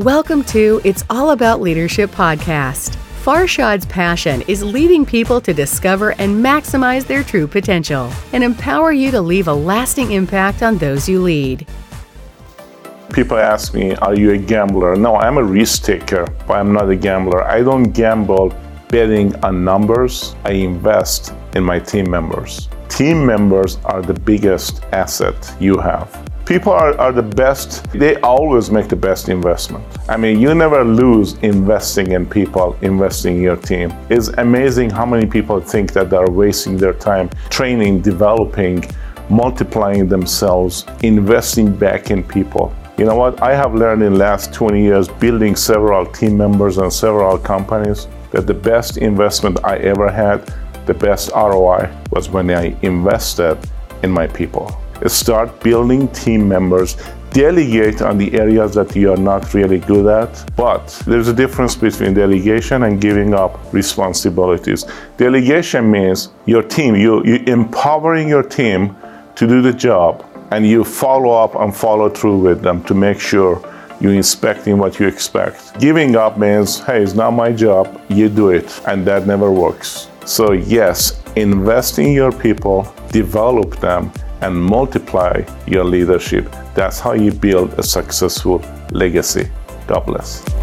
Welcome to It's All About Leadership podcast. Farshad's passion is leading people to discover and maximize their true potential and empower you to leave a lasting impact on those you lead. People ask me, Are you a gambler? No, I'm a risk taker, but I'm not a gambler. I don't gamble betting on numbers, I invest in my team members. Team members are the biggest asset you have people are, are the best. They always make the best investment. I mean you never lose investing in people investing in your team. It's amazing how many people think that they're wasting their time training developing multiplying themselves investing back in people. You know what? I have learned in last 20 years building several team members and several companies that the best investment i ever had the best roi was when i invested in my people start building team members delegate on the areas that you are not really good at. But there's a difference between delegation and giving up responsibilities. Delegation means your team, you, you empowering your team to do the job and you follow up and follow through with them to make sure you're inspecting what you expect. Giving up means, hey, it's not my job, you do it. And that never works. So, yes, invest in your people, develop them, and multiply your leadership. That's how you build a successful legacy. God bless.